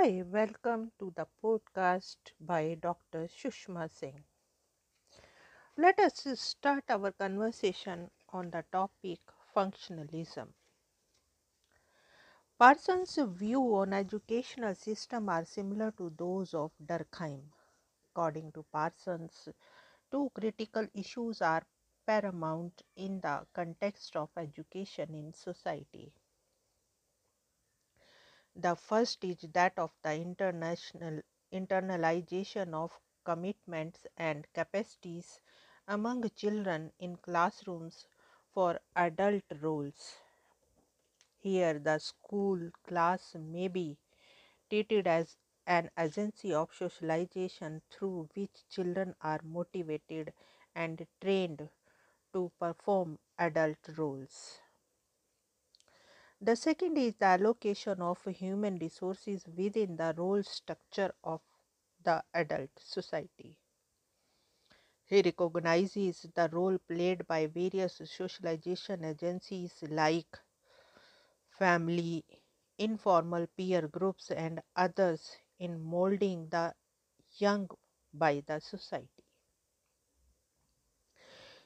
Hi, welcome to the podcast by Dr. Shushma Singh. Let us start our conversation on the topic functionalism. Parsons' view on educational system are similar to those of Durkheim. According to Parsons, two critical issues are paramount in the context of education in society. The first is that of the international internalization of commitments and capacities among children in classrooms for adult roles. Here, the school class may be treated as an agency of socialization through which children are motivated and trained to perform adult roles. The second is the allocation of human resources within the role structure of the adult society. He recognizes the role played by various socialization agencies like family, informal peer groups, and others in molding the young by the society.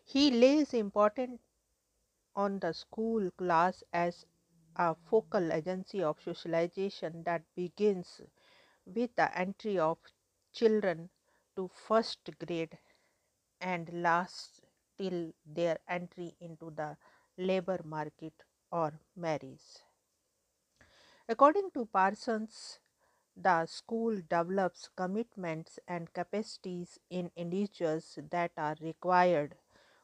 He lays importance on the school class as a focal agency of socialization that begins with the entry of children to first grade and lasts till their entry into the labor market or marriage. According to Parsons, the school develops commitments and capacities in individuals that are required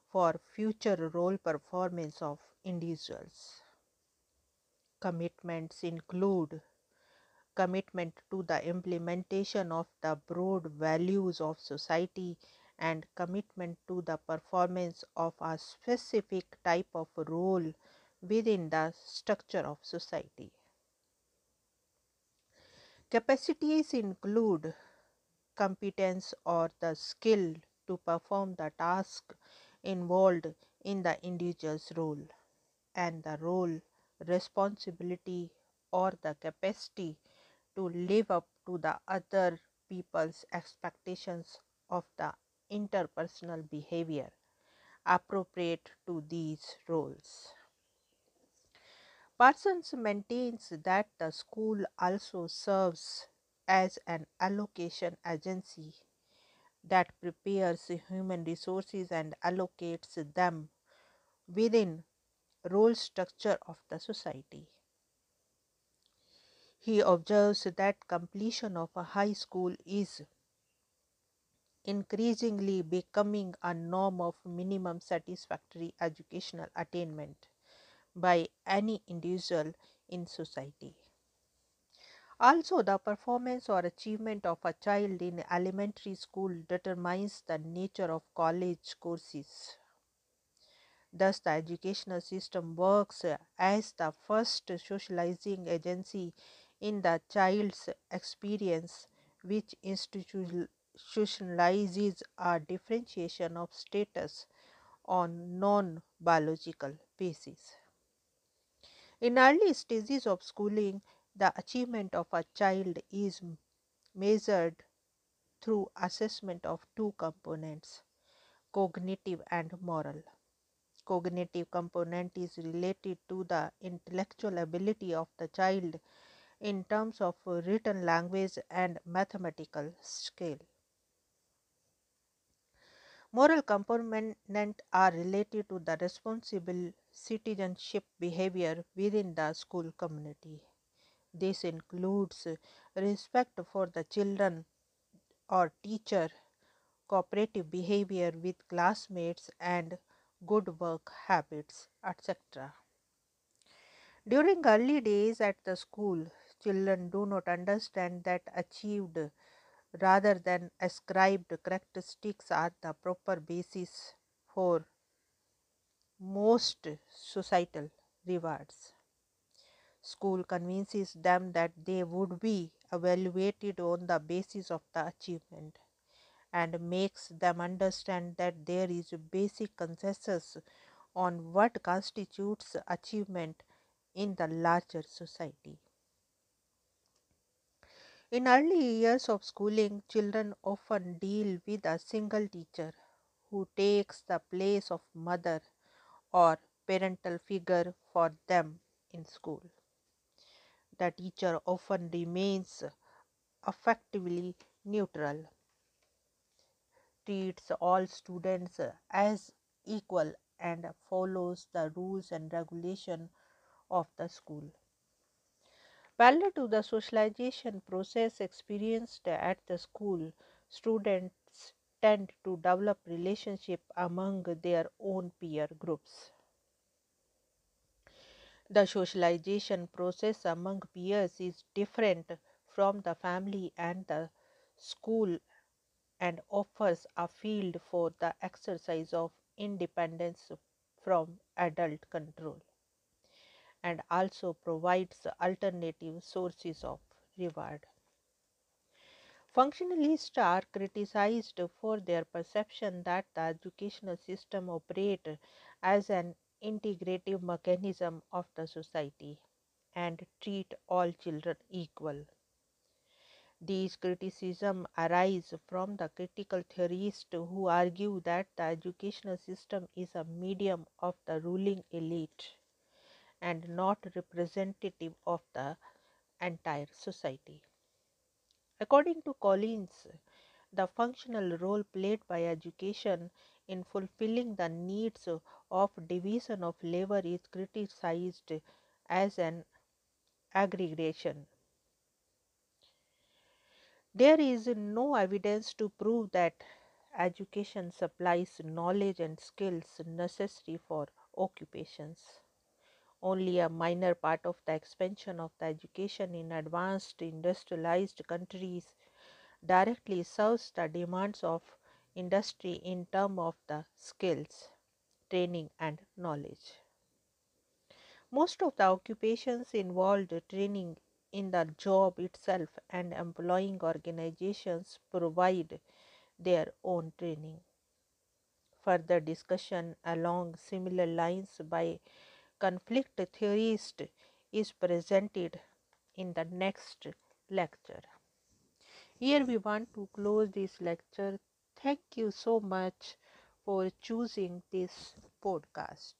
for future role performance of individuals. Commitments include commitment to the implementation of the broad values of society and commitment to the performance of a specific type of role within the structure of society. Capacities include competence or the skill to perform the task involved in the individual's role and the role responsibility or the capacity to live up to the other people's expectations of the interpersonal behavior appropriate to these roles. Parsons maintains that the school also serves as an allocation agency that prepares human resources and allocates them within role structure of the society. He observes that completion of a high school is increasingly becoming a norm of minimum satisfactory educational attainment by any individual in society. Also, the performance or achievement of a child in elementary school determines the nature of college courses. Thus, the educational system works as the first socializing agency in the child's experience, which institutionalizes a differentiation of status on non biological basis. In early stages of schooling, the achievement of a child is measured through assessment of two components cognitive and moral cognitive component is related to the intellectual ability of the child in terms of written language and mathematical skill. Moral component are related to the responsible citizenship behavior within the school community. This includes respect for the children or teacher, cooperative behavior with classmates, and good work habits, etc. During early days at the school, children do not understand that achieved rather than ascribed characteristics are the proper basis for most societal rewards. School convinces them that they would be evaluated on the basis of the achievement and makes them understand that there is a basic consensus on what constitutes achievement in the larger society. In early years of schooling, children often deal with a single teacher who takes the place of mother or parental figure for them in school. The teacher often remains affectively neutral, treats all students as equal, and follows the rules and regulation of the school. Parallel to the socialization process experienced at the school, students tend to develop relationship among their own peer groups. The socialization process among peers is different from the family and the school and offers a field for the exercise of independence from adult control and also provides alternative sources of reward. Functionalists are criticized for their perception that the educational system operates as an integrative mechanism of the society and treat all children equal. These criticisms arise from the critical theorists who argue that the educational system is a medium of the ruling elite and not representative of the entire society. According to Collins, the functional role played by education in fulfilling the needs of division of labor is criticized as an aggregation. There is no evidence to prove that education supplies knowledge and skills necessary for occupations. Only a minor part of the expansion of the education in advanced industrialized countries directly serves the demands of industry in terms of the skills, training and knowledge. Most of the occupations involved training in the job itself and employing organizations provide their own training. Further discussion along similar lines by conflict theorist is presented in the next lecture. Here we want to close this lecture. Thank you so much for choosing this podcast.